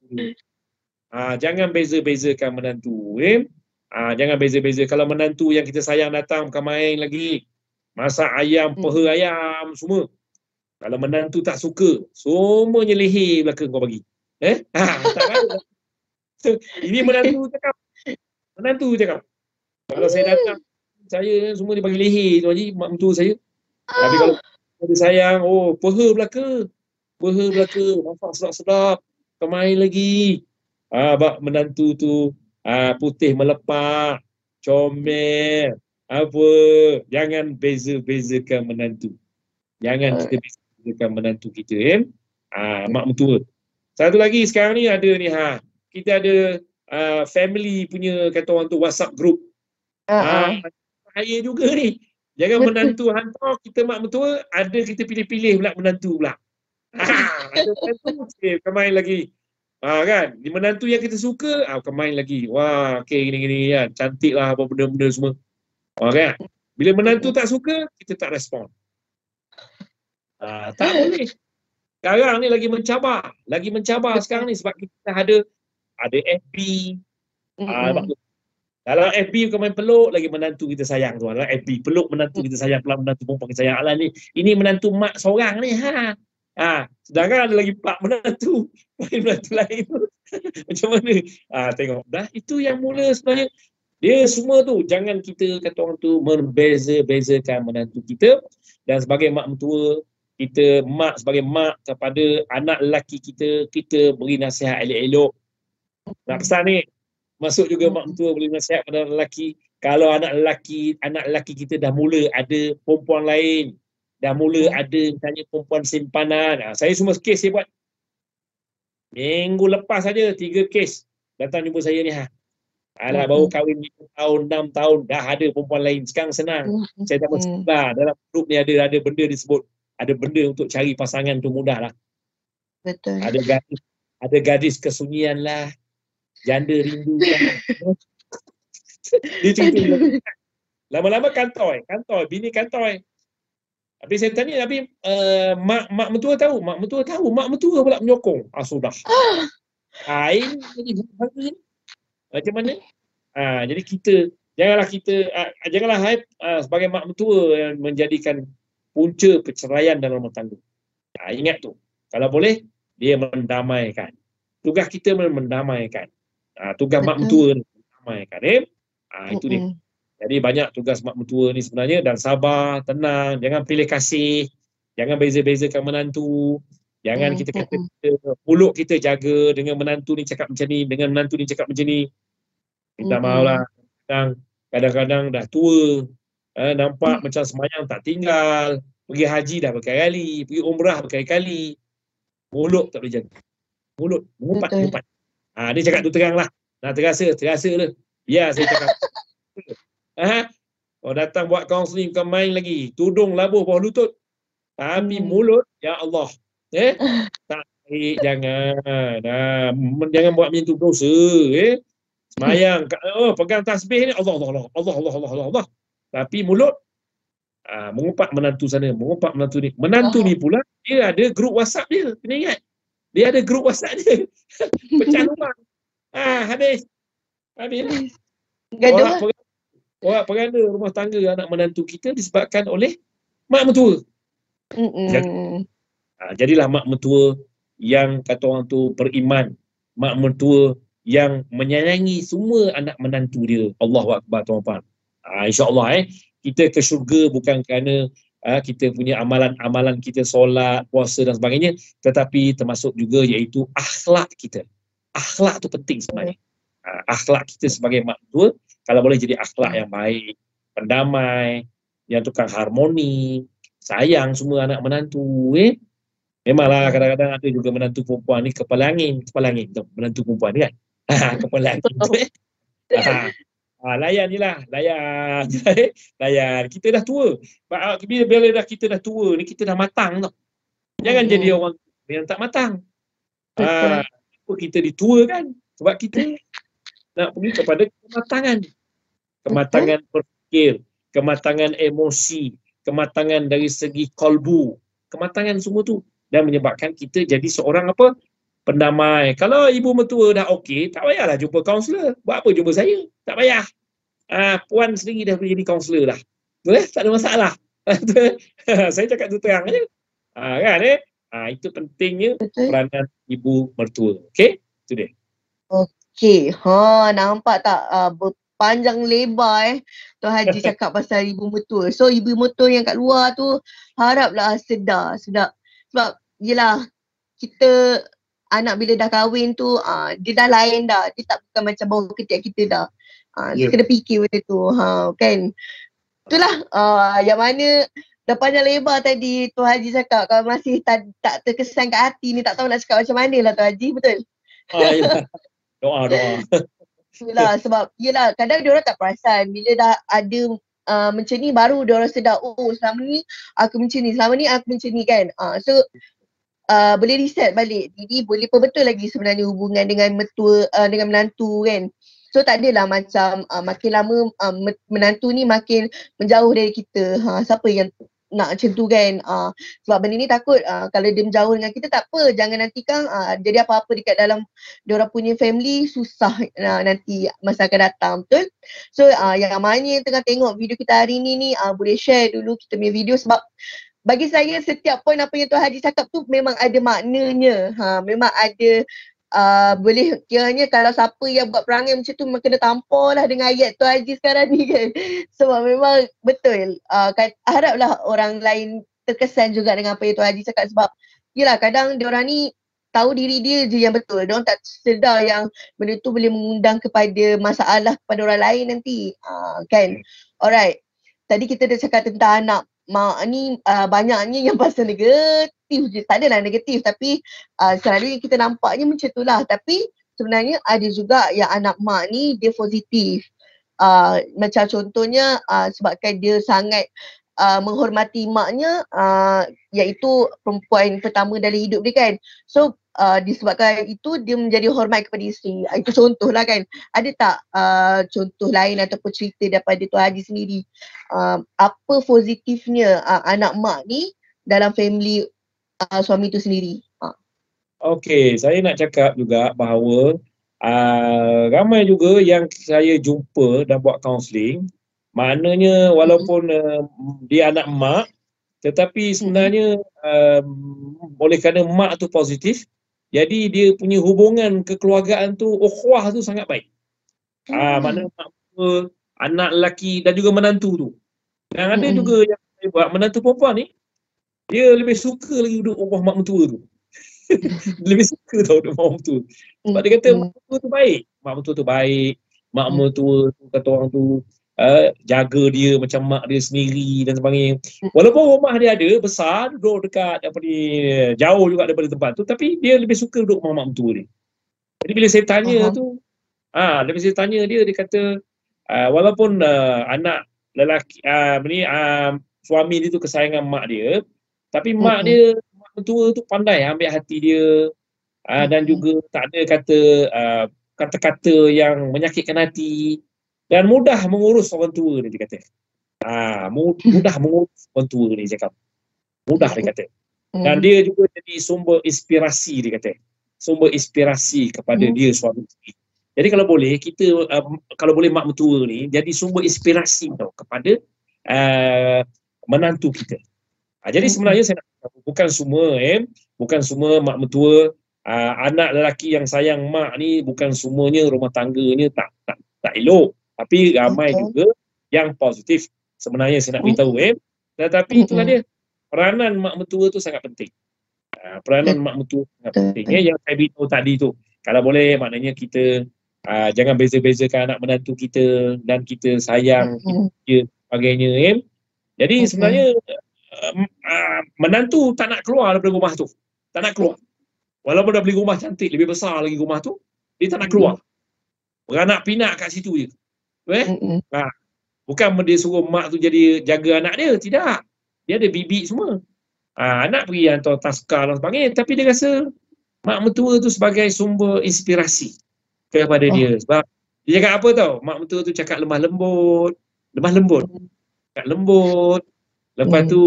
Ha, jangan beza-bezakan menantu. Eh? Ha, jangan beza-beza. Kalau menantu yang kita sayang datang bukan main lagi. Masak ayam, mm. peha ayam, semua. Kalau menantu tak suka, semuanya leher belakang kau bagi. Eh? Ha, tak? Ini menantu cakap. Menantu cakap. Kalau saya datang, saya semua dia bagi leher tu haji, mak mentua saya. Tapi kalau dia sayang, oh, peha belaka. Peha belaka, nampak sedap-sedap. Kau main lagi. Ah, bak menantu tu ah, putih melepak, comel, apa. Jangan beza-bezakan menantu. Jangan kita beza-bezakan menantu kita. Eh? Ah, mak mentua. Satu lagi sekarang ni ada ni ha. Kita ada uh, family punya kata orang tu WhatsApp group. Uh-huh. Ha, bahaya juga ni. Jangan menantu hantar kita mak mentua, ada kita pilih-pilih pula menantu pula. Ha, ada menantu, okay, main lagi. Ha, kan? Di menantu yang kita suka, ah, ha, main lagi. Wah, okey gini-gini kan. Cantik lah apa benda-benda semua. Ha, kan? Bila menantu tak suka, kita tak respon. Ha, tak boleh sekarang ni lagi mencabar lagi mencabar sekarang ni sebab kita ada ada FB mm-hmm. uh, dalam FB bukan main peluk lagi menantu kita sayang tu dalam FB peluk menantu kita sayang pelan menantu perempuan kita sayang Alah ni ini menantu mak seorang ni ha ha sedangkan ada lagi pak menantu main menantu lain macam mana? Ha, tengok. Dah itu yang mula sebenarnya. Dia semua tu jangan kita kata orang tu membeza-bezakan menantu kita dan sebagai mak mentua kita mak sebagai mak kepada anak lelaki kita, kita beri nasihat elok-elok. Nak pesan ni, masuk juga mak mentua beri nasihat kepada lelaki. Kalau anak lelaki, anak lelaki kita dah mula ada perempuan lain, dah mula ada misalnya perempuan simpanan. Ha, saya semua kes saya buat. Minggu lepas saja tiga kes datang jumpa saya ni ha. Alah baru kahwin 5 tahun, 6 tahun dah ada perempuan lain. Sekarang senang. Saya tak mahu dalam grup ni ada ada benda disebut ada benda untuk cari pasangan tu mudah lah. Betul. Ada gadis, ada gadis kesunyian lah. Janda rindu lah. Dia cerita Lama-lama kantoi, kantoi, bini kantoi. Habis saya tanya, tapi uh, mak, mak mentua tahu, mak mentua tahu, mak mentua pula menyokong. Ah sudah. Ain jadi macam mana? Ah, jadi kita janganlah kita uh, janganlah hype uh, sebagai mak mentua yang menjadikan punca perceraian dalam rumah tangga. Ha, ingat tu. Kalau boleh, dia mendamaikan. Tugas kita mendamaikan. Ha, tugas mak mentua mendamaikan. Eh? Ha, itu dia. Jadi banyak tugas mak mentua ni sebenarnya dan sabar, tenang, jangan pilih kasih, jangan beza-bezakan menantu, jangan kita kata kita, mulut kita jaga dengan menantu ni cakap macam ni, dengan menantu ni cakap macam ni. Minta maaf lah. Kadang-kadang dah tua, Eh, nampak hmm. macam semayang tak tinggal. Pergi haji dah berkali-kali. Pergi umrah berkali-kali. Mulut tak boleh jaga. Mulut. Mengumpat. Mengumpat. Ha, dia cakap tu terang lah. Nah, terasa. Terasa lah. Biar saya cakap. Ha? Oh, datang buat kaunseling bukan main lagi. Tudung labuh bawah lutut. Tapi hmm. mulut, ya Allah. Eh? tak baik. Jangan. Ha, jangan buat macam tu dosa. Eh? Semayang. Oh, pegang tasbih ni. Allah, Allah, Allah. Allah, Allah, Allah, Allah. Allah. Tapi mulut uh, mengumpat menantu sana, mengumpat menantu ni. Menantu oh. ni pula dia ada grup WhatsApp dia. Kena ingat. Dia ada grup WhatsApp dia. Pecah rumah. Ah, habis. Habis. Gaduh. Orang, peranda rumah tangga anak menantu kita disebabkan oleh mak mentua. Mm-mm. Ha, jadilah mak mentua yang kata orang tu beriman. Mak mentua yang menyayangi semua anak menantu dia. Allahu Akbar tuan-tuan. Ha, InsyaAllah eh. Kita ke syurga bukan kerana uh, kita punya amalan-amalan kita solat, puasa dan sebagainya tetapi termasuk juga iaitu akhlak kita. Akhlak tu penting sebenarnya. Uh, akhlak kita sebagai mak tua kalau boleh jadi akhlak yang baik, pendamai, yang tukang harmoni, sayang semua anak menantu eh. Memanglah kadang-kadang ada juga menantu perempuan ni kepala angin, kepala angin tu menantu perempuan ni kan. kepala angin tu eh. Ha, layan je lah, layan. layan. Kita dah tua. Bila, bila dah kita dah tua ni, kita dah matang tau. Jangan hmm. jadi orang yang tak matang. Ha, kita ditua kan? Sebab kita nak pergi kepada kematangan. Kematangan berfikir, kematangan emosi, kematangan dari segi kolbu. Kematangan semua tu. Dan menyebabkan kita jadi seorang apa? pendamai. Kalau ibu mertua dah okey, tak payahlah jumpa kaunselor. Buat apa jumpa saya? Tak payah. Ah, puan sendiri dah boleh jadi kaunselor dah. Boleh? Tak ada masalah. saya cakap tu terang aja. Ah, kan eh? Ah, itu pentingnya Betul. peranan ibu mertua. Okey? Itu dia. Okey. Ha, nampak tak uh, panjang lebar eh. Tuan Haji cakap pasal ibu mertua. So ibu mertua yang kat luar tu haraplah sedar. Sedap. Sebab yelah kita anak bila dah kahwin tu uh, dia dah lain dah. Dia tak bukan macam bau ketiak kita dah. Uh, yeah. kena fikir benda tu. Ha, kan? Itulah uh, yang mana dah panjang lebar tadi tu Haji cakap kalau masih tak, tak terkesan kat hati ni tak tahu nak cakap macam mana lah tu Haji. Betul? Ah, ya. Doa, doa. Yelah sebab yelah kadang dia orang tak perasan bila dah ada uh, macam ni baru dia orang sedar oh selama ni aku macam ni selama ni aku macam ni kan. Uh, so uh, boleh reset balik jadi boleh betul lagi sebenarnya hubungan dengan mertua uh, dengan menantu kan so tak adalah macam uh, makin lama uh, menantu ni makin menjauh dari kita ha siapa yang nak macam tu kan. Uh, sebab benda ni takut uh, kalau dia menjauh dengan kita tak apa. Jangan nanti kan uh, jadi apa-apa dekat dalam dia orang punya family susah uh, nanti masa akan datang. Betul? So uh, yang mana yang tengah tengok video kita hari ni ni uh, boleh share dulu kita punya video. Sebab bagi saya setiap poin apa yang Tuan Haji cakap tu memang ada maknanya. Ha, memang ada uh, boleh kiranya kalau siapa yang buat perangai macam tu kena tampar lah dengan ayat Tuan Haji sekarang ni kan. Sebab memang betul. Uh, kan, haraplah orang lain terkesan juga dengan apa yang Tuan Haji cakap sebab yelah kadang dia orang ni tahu diri dia je yang betul. Dia orang tak sedar yang benda tu boleh mengundang kepada masalah kepada orang lain nanti. Uh, kan? Alright. Tadi kita dah cakap tentang anak mak ni uh, banyaknya yang pasal negatif je. Tak adalah negatif tapi uh, selalu yang kita nampaknya macam tu lah. Tapi sebenarnya ada juga yang anak mak ni dia positif. Uh, macam contohnya uh, sebabkan dia sangat uh, menghormati maknya uh, iaitu perempuan pertama dalam hidup dia kan. So uh, disebabkan itu dia menjadi hormat kepada isteri. Itu contohlah kan. Ada tak uh, contoh lain ataupun cerita daripada Tuan Haji sendiri? Uh, apa positifnya uh, anak mak ni dalam family uh, suami itu sendiri? Uh. Okey, saya nak cakap juga bahawa uh, ramai juga yang saya jumpa dan buat kaunseling maknanya walaupun uh, dia anak mak tetapi sebenarnya um, oleh kerana mak tu positif jadi dia punya hubungan kekeluargaan tu ukhuwah tu sangat baik. Ah hmm. mana mak anak lelaki dan juga menantu tu. Dan ada hmm. juga yang saya buat menantu perempuan ni dia lebih suka lagi duduk rumah mak mentua tu. lebih suka tau duduk mak mentua. Sebab dia kata mak mentua tu baik. Mak mentua tu baik. Mak hmm. mentua tu kata orang tu uh, jaga dia macam mak dia sendiri dan sebagainya. Walaupun rumah dia ada besar, duduk dekat apa ni, jauh juga daripada tempat tu tapi dia lebih suka duduk rumah mak mentua dia. Jadi bila saya tanya uh-huh. tu, ah, ha, bila saya tanya dia dia kata uh, walaupun uh, anak lelaki uh, ni uh, suami dia tu kesayangan mak dia, tapi mak uh-huh. dia mak mentua tu pandai ambil hati dia uh, dan juga tak ada kata uh, kata-kata yang menyakitkan hati dan mudah mengurus orang tua ni dia kata. Ah, mudah mengurus orang tua ni cakap. Mudah dia kata. Dan dia juga jadi sumber inspirasi dia kata. Sumber inspirasi kepada hmm. dia suami isteri. Jadi kalau boleh kita um, kalau boleh mak mentua ni jadi sumber inspirasi tau kepada uh, menantu kita. Uh, jadi sebenarnya saya nak bukan semua eh bukan semua mak mentua uh, anak lelaki yang sayang mak ni bukan semuanya rumah tangganya tak tak tak elok tapi ramai okay. juga yang positif sebenarnya saya nak beritahu eh tetapi itulah dia peranan mak mentua tu sangat penting. Uh, peranan mak mentua sangat penting. Ya, yang saya beritahu tadi tu, kalau boleh maknanya kita uh, jangan beza-bezakan anak menantu kita dan kita sayang dia sebagainya. Ya. Jadi sebenarnya uh, uh, menantu tak nak keluar daripada rumah tu. Tak nak keluar. Walaupun dah beli rumah cantik, lebih besar lagi rumah tu, dia tak nak keluar. Beranak pinak kat situ je. Eh? Ha. Bukan dia suruh mak tu jadi jaga anak dia. Tidak dia ada bibik semua. Ha, anak pergi hantar taskar dan sebagainya. Tapi dia rasa mak mentua tu sebagai sumber inspirasi kepada oh. dia. Sebab dia cakap apa tau? Mak mentua tu cakap lemah lembut. Lemah lembut. Cakap lembut. Lepas hmm. tu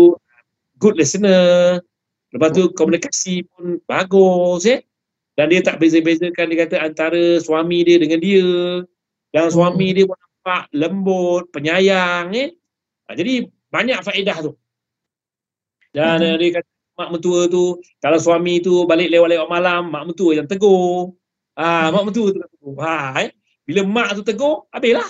good listener. Lepas tu komunikasi pun bagus. Eh? Dan dia tak beza-bezakan dia kata antara suami dia dengan dia. Dan suami hmm. dia pun nampak lembut, penyayang. Eh? Ha, jadi banyak faedah tu. Dan hmm. dia kata mak mentua tu kalau suami tu balik lewat-lewat malam mak mentua yang tegur. Ah mak mentua tu tegur. Ha eh bila mak tu tegur habislah.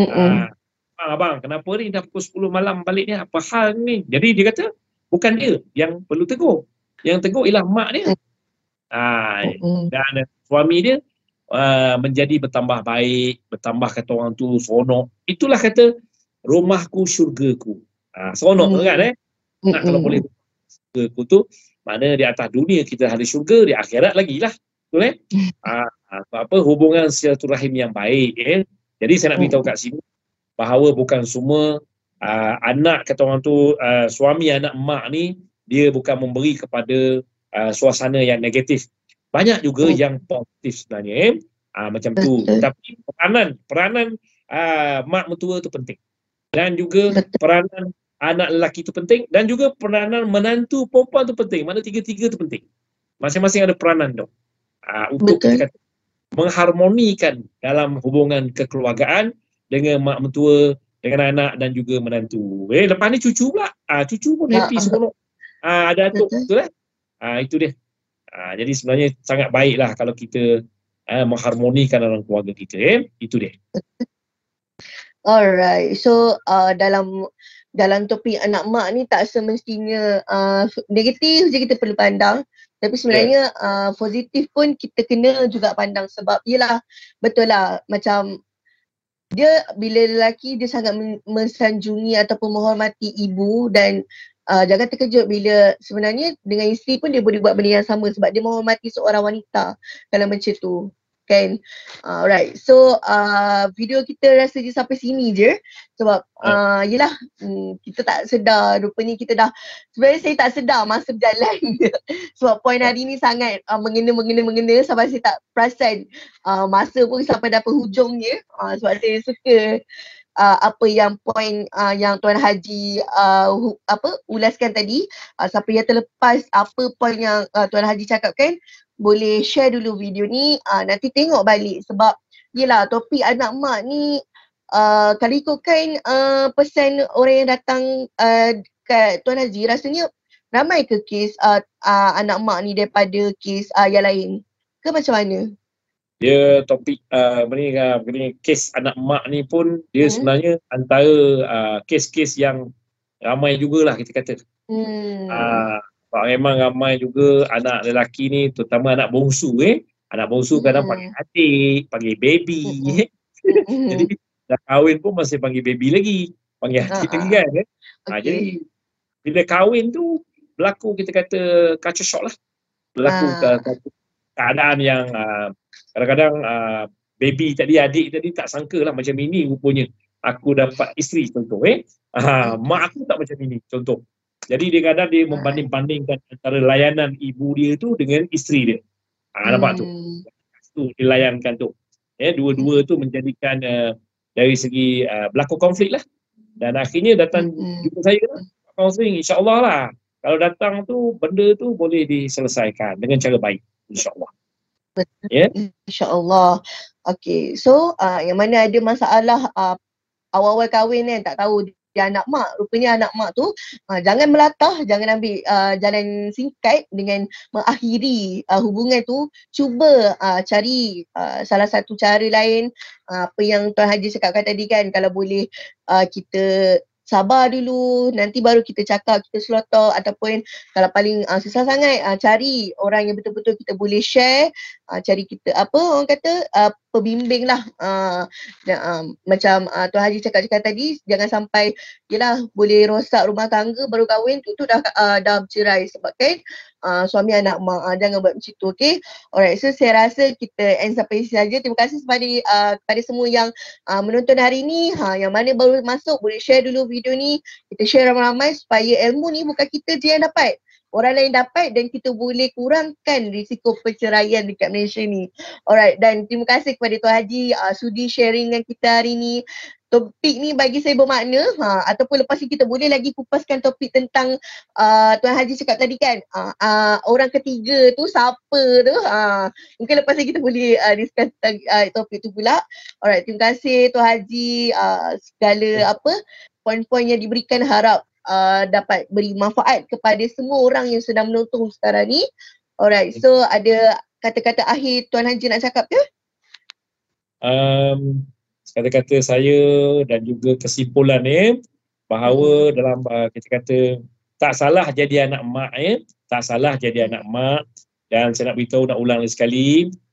Hmm. Ha, abang kenapa ni dah pukul 10 malam balik ni apa hal ni? Jadi dia kata bukan dia yang perlu tegur. Yang tegur ialah mak dia. Ha, dan suami dia uh, menjadi bertambah baik, bertambah kata orang tu seronok. Itulah kata rumahku syurgaku. Ha, seronok hmm. kan eh? nak kalau boleh syurga tu mana di atas dunia kita ada syurga di akhirat lagi lah betul eh ah, apa hubungan silaturahim yang baik eh jadi saya nak beritahu kat sini bahawa bukan semua uh, anak kata orang tu uh, suami anak mak ni dia bukan memberi kepada uh, suasana yang negatif banyak juga hmm. yang positif sebenarnya eh uh, macam tu tapi peranan peranan uh, mak mentua tu penting dan juga peranan anak lelaki itu penting dan juga peranan menantu perempuan itu penting. Mana tiga-tiga itu penting. Masing-masing ada peranan dong. Uh, untuk kata, mengharmonikan dalam hubungan kekeluargaan dengan mak mentua, dengan anak dan juga menantu. Eh, lepas ni cucu pula. Uh, cucu pun ya, happy semua. Uh, ada atuk. Betul eh? Uh, itu dia. Uh, jadi sebenarnya sangat baiklah kalau kita uh, mengharmonikan dalam keluarga kita. Eh? Itu dia. Alright. So uh, dalam dalam topik anak mak ni tak semestinya uh, negatif je kita perlu pandang tapi sebenarnya yeah. uh, positif pun kita kena juga pandang sebab yelah betul lah macam dia bila lelaki dia sangat mensanjungi ataupun menghormati ibu dan uh, jangan terkejut bila sebenarnya dengan isteri pun dia boleh buat benda yang sama sebab dia menghormati seorang wanita dalam macam tu kan? Uh, alright so uh, video kita rasa je sampai sini je. Sebab uh, yelah um, kita tak sedar. Rupanya kita dah sebenarnya saya tak sedar masa berjalan. Sebab poin hari ni sangat uh, mengena mengena mengena sampai saya tak perasan uh, masa pun sampai dah penghujungnya uh, sebab saya suka uh, apa yang poin uh, yang tuan haji uh, hu, apa ulaskan tadi. Uh, siapa yang terlepas apa poin yang uh, tuan haji cakapkan boleh share dulu video ni uh, nanti tengok balik sebab yelah topik anak mak ni uh, kalau ikutkan uh, pesan orang yang datang uh, kat Tuan Haji rasanya ramai ke kes uh, uh, anak mak ni daripada kes uh, yang lain ke macam mana? Dia topik uh, ni, uh, ni kes anak mak ni pun dia hmm. sebenarnya antara uh, kes-kes yang ramai jugalah kita kata. Hmm. Uh, memang ramai juga anak lelaki ni terutama anak bongsu eh. Anak bongsu kadang panggil adik, panggil baby. Eh. jadi dah kahwin pun masih panggil baby lagi. Panggil adik lagi kan eh. Ha, jadi bila kahwin tu berlaku kita kata culture shock lah. Berlaku uh. keadaan yang uh, kadang-kadang uh, baby tadi adik tadi tak sangka lah macam ini rupanya aku dapat isteri contoh eh. Ha, mak aku tak macam ini contoh. Jadi dia kadang dia membanding-bandingkan antara layanan ibu dia tu dengan isteri dia. Ha, nampak tu. Hmm. Tu dilayankan tu. Ya, dua-dua tu menjadikan uh, dari segi uh, berlaku konflik lah. Dan akhirnya datang hmm. jumpa saya lah. Counseling insyaAllah lah. kalau datang tu benda tu boleh diselesaikan dengan cara baik insyaallah Betul. Yeah? InsyaAllah. Okay. So uh, yang mana ada masalah uh, awal-awal kahwin kan tak tahu dia anak mak. Rupanya anak mak tu uh, jangan melatah, jangan ambil uh, jalan singkat dengan mengakhiri uh, hubungan tu. Cuba uh, cari uh, salah satu cara lain. Uh, apa yang Tuan Haji cakapkan tadi kan kalau boleh uh, kita sabar dulu nanti baru kita cakap kita slaughter ataupun kalau paling uh, susah sangat uh, cari orang yang betul-betul kita boleh share uh, cari kita apa orang kata uh, pembimbing lah uh, dan, uh, macam uh, Tuan Haji cakap-cakap tadi jangan sampai yelah boleh rosak rumah tangga baru kahwin tu tu dah uh, dah bercerai sebab kan uh, suami anak mak uh, jangan buat macam tu okay alright so saya rasa kita end sampai sini saja. Terima kasih kepada uh, kepada semua yang uh, menonton hari ni. Ha, yang mana baru masuk boleh share dulu video ni. Kita share ramai-ramai supaya ilmu ni bukan kita je yang dapat orang lain dapat dan kita boleh kurangkan risiko perceraian dekat Malaysia ni. Alright dan terima kasih kepada Tuan Haji uh, sudi sharing dengan kita hari ni. Topik ni bagi saya bermakna ha, ataupun lepas ni kita boleh lagi kupaskan topik tentang uh, Tuan Haji cakap tadi kan uh, uh, orang ketiga tu siapa tu uh, mungkin lepas ni kita boleh uh, discuss tentang uh, topik tu pula. Alright terima kasih Tuan Haji uh, segala apa poin-poin yang diberikan harap uh, dapat beri manfaat kepada semua orang yang sedang menonton sekarang ni alright so ada kata-kata akhir Tuan Haji nak cakap ke? Um, kata-kata saya dan juga kesimpulan ni bahawa hmm. dalam uh, kita kata tak salah jadi anak mak ya tak salah jadi anak mak dan saya nak beritahu nak ulang lagi sekali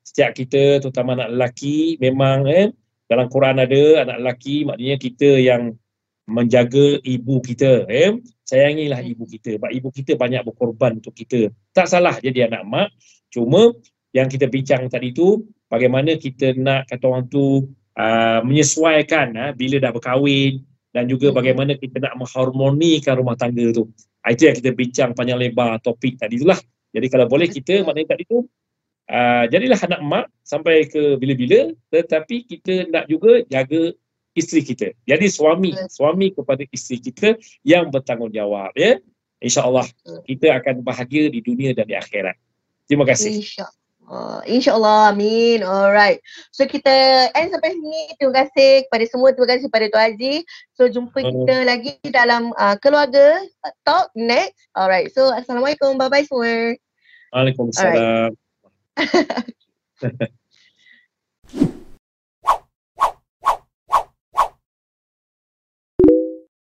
setiap kita terutama anak lelaki memang eh dalam Quran ada anak lelaki maknanya kita yang menjaga ibu kita eh sayangilah ibu kita. Sebab ibu kita banyak berkorban untuk kita. Tak salah jadi anak mak. Cuma yang kita bincang tadi tu bagaimana kita nak kata orang tu uh, menyesuaikan uh, bila dah berkahwin. Dan juga hmm. bagaimana kita nak mengharmonikan rumah tangga tu. Uh, itu yang kita bincang panjang lebar topik tadi itulah. Jadi kalau boleh kita maknanya tadi tu uh, jadilah anak mak sampai ke bila-bila. Tetapi kita nak juga jaga isteri kita. Jadi suami, suami kepada isteri kita yang bertanggungjawab ya. InsyaAllah kita akan bahagia di dunia dan di akhirat. Terima kasih. InsyaAllah. Uh, InsyaAllah, amin. Alright. So kita end sampai sini. Terima kasih kepada semua. Terima kasih kepada Tuan Haji. So jumpa uh. kita lagi dalam uh, keluarga talk next. Alright. So Assalamualaikum. Bye-bye semua. Waalaikumsalam.